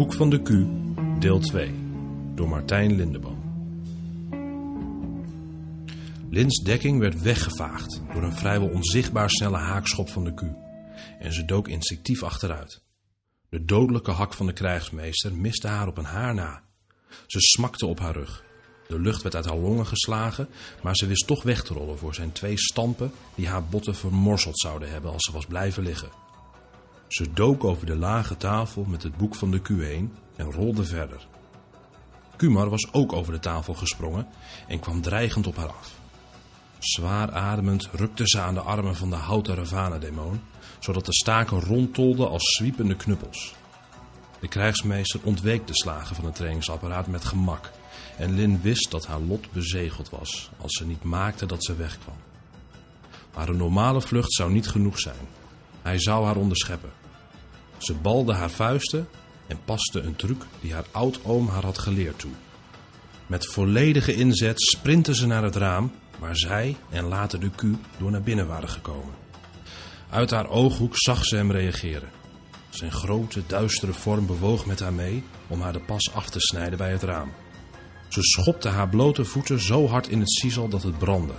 Boek van de Q, deel 2, door Martijn Lindeboom. Lins dekking werd weggevaagd door een vrijwel onzichtbaar snelle haakschop van de Q en ze dook instinctief achteruit. De dodelijke hak van de krijgsmeester miste haar op een haar na. Ze smakte op haar rug. De lucht werd uit haar longen geslagen, maar ze wist toch weg te rollen voor zijn twee stampen die haar botten vermorseld zouden hebben als ze was blijven liggen. Ze dook over de lage tafel met het boek van de Q heen en rolde verder. Kumar was ook over de tafel gesprongen en kwam dreigend op haar af. Zwaar ademend rukte ze aan de armen van de houten Ravana-demon, zodat de staken rondtolden als zwiepende knuppels. De krijgsmeester ontweek de slagen van het trainingsapparaat met gemak en Lin wist dat haar lot bezegeld was als ze niet maakte dat ze wegkwam. Maar een normale vlucht zou niet genoeg zijn. Hij zou haar onderscheppen. Ze balde haar vuisten en paste een truc die haar oudoom haar had geleerd toe. Met volledige inzet sprintte ze naar het raam waar zij en later de Q door naar binnen waren gekomen. Uit haar ooghoek zag ze hem reageren. Zijn grote, duistere vorm bewoog met haar mee om haar de pas af te snijden bij het raam. Ze schopte haar blote voeten zo hard in het siezel dat het brandde.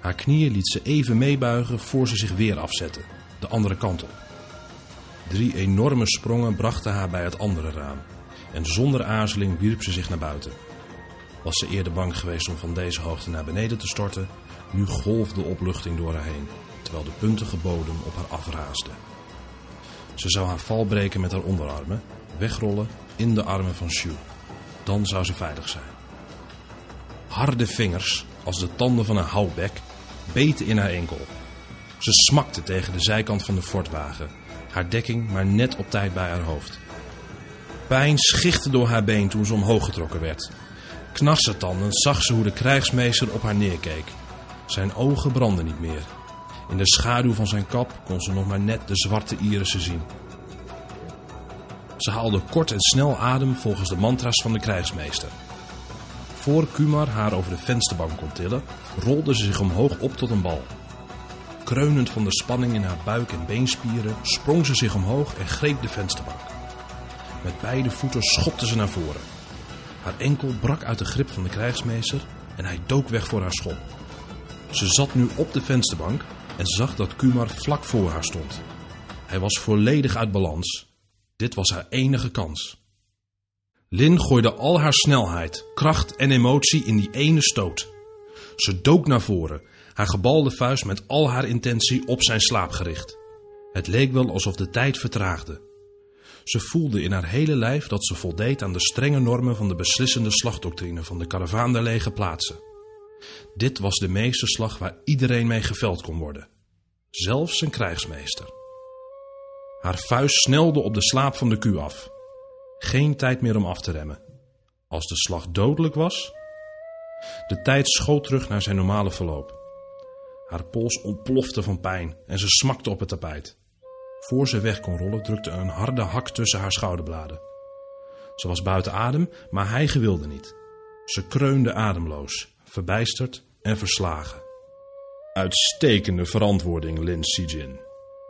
Haar knieën liet ze even meebuigen voor ze zich weer afzette, de andere kant op. Drie enorme sprongen brachten haar bij het andere raam. En zonder aarzeling wierp ze zich naar buiten. Was ze eerder bang geweest om van deze hoogte naar beneden te storten, nu golfde opluchting door haar heen, terwijl de puntige bodem op haar afraasde. Ze zou haar val breken met haar onderarmen, wegrollen in de armen van Shu. Dan zou ze veilig zijn. Harde vingers, als de tanden van een houtbek, beten in haar enkel. Ze smakte tegen de zijkant van de fortwagen haar dekking maar net op tijd bij haar hoofd. Pijn schichtte door haar been toen ze omhoog getrokken werd. Knarsetandend zag ze hoe de krijgsmeester op haar neerkeek. Zijn ogen brandden niet meer. In de schaduw van zijn kap kon ze nog maar net de zwarte irissen zien. Ze haalde kort en snel adem volgens de mantra's van de krijgsmeester. Voor Kumar haar over de vensterbank kon tillen, rolde ze zich omhoog op tot een bal. Kreunend van de spanning in haar buik en beenspieren sprong ze zich omhoog en greep de vensterbank. Met beide voeten schopte ze naar voren. Haar enkel brak uit de grip van de krijgsmeester en hij dook weg voor haar schop. Ze zat nu op de vensterbank en zag dat Kumar vlak voor haar stond. Hij was volledig uit balans. Dit was haar enige kans. Lin gooide al haar snelheid, kracht en emotie in die ene stoot. Ze dook naar voren haar gebalde vuist met al haar intentie op zijn slaap gericht. Het leek wel alsof de tijd vertraagde. Ze voelde in haar hele lijf dat ze voldeed aan de strenge normen van de beslissende slagdoctrine van de karavaan der lege plaatsen. Dit was de meesterslag waar iedereen mee geveld kon worden. Zelfs een krijgsmeester. Haar vuist snelde op de slaap van de Q af. Geen tijd meer om af te remmen. Als de slag dodelijk was... De tijd schoot terug naar zijn normale verloop. Haar pols ontplofte van pijn en ze smakte op het tapijt. Voor ze weg kon rollen drukte een harde hak tussen haar schouderbladen. Ze was buiten adem, maar hij gewilde niet. Ze kreunde ademloos, verbijsterd en verslagen. Uitstekende verantwoording, Lin Sijin,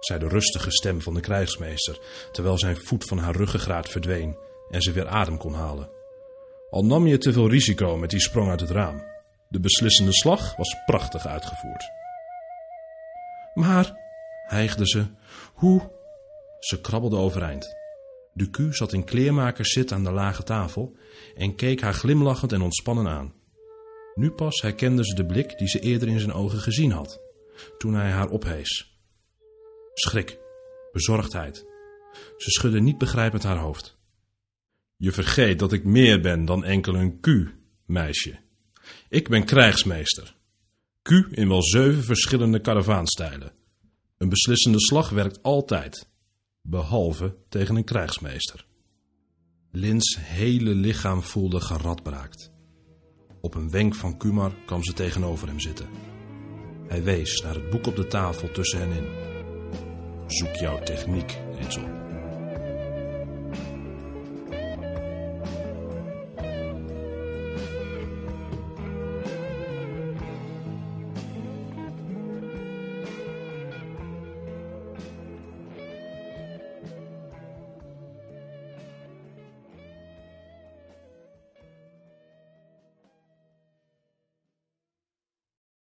zei de rustige stem van de krijgsmeester, terwijl zijn voet van haar ruggengraat verdween en ze weer adem kon halen. Al nam je te veel risico met die sprong uit het raam. De beslissende slag was prachtig uitgevoerd. Maar, hijgde ze, hoe? Ze krabbelde overeind. Ducu zat in kleermakers zit aan de lage tafel en keek haar glimlachend en ontspannen aan. Nu pas herkende ze de blik die ze eerder in zijn ogen gezien had, toen hij haar ophees. Schrik, bezorgdheid. Ze schudde niet begrijpend haar hoofd. Je vergeet dat ik meer ben dan enkel een Q, meisje. Ik ben krijgsmeester. Q in wel zeven verschillende karavaanstijlen. Een beslissende slag werkt altijd, behalve tegen een krijgsmeester. Lins hele lichaam voelde geradbraakt. Op een wenk van Kumar kwam ze tegenover hem zitten. Hij wees naar het boek op de tafel tussen hen in. Zoek jouw techniek eens op.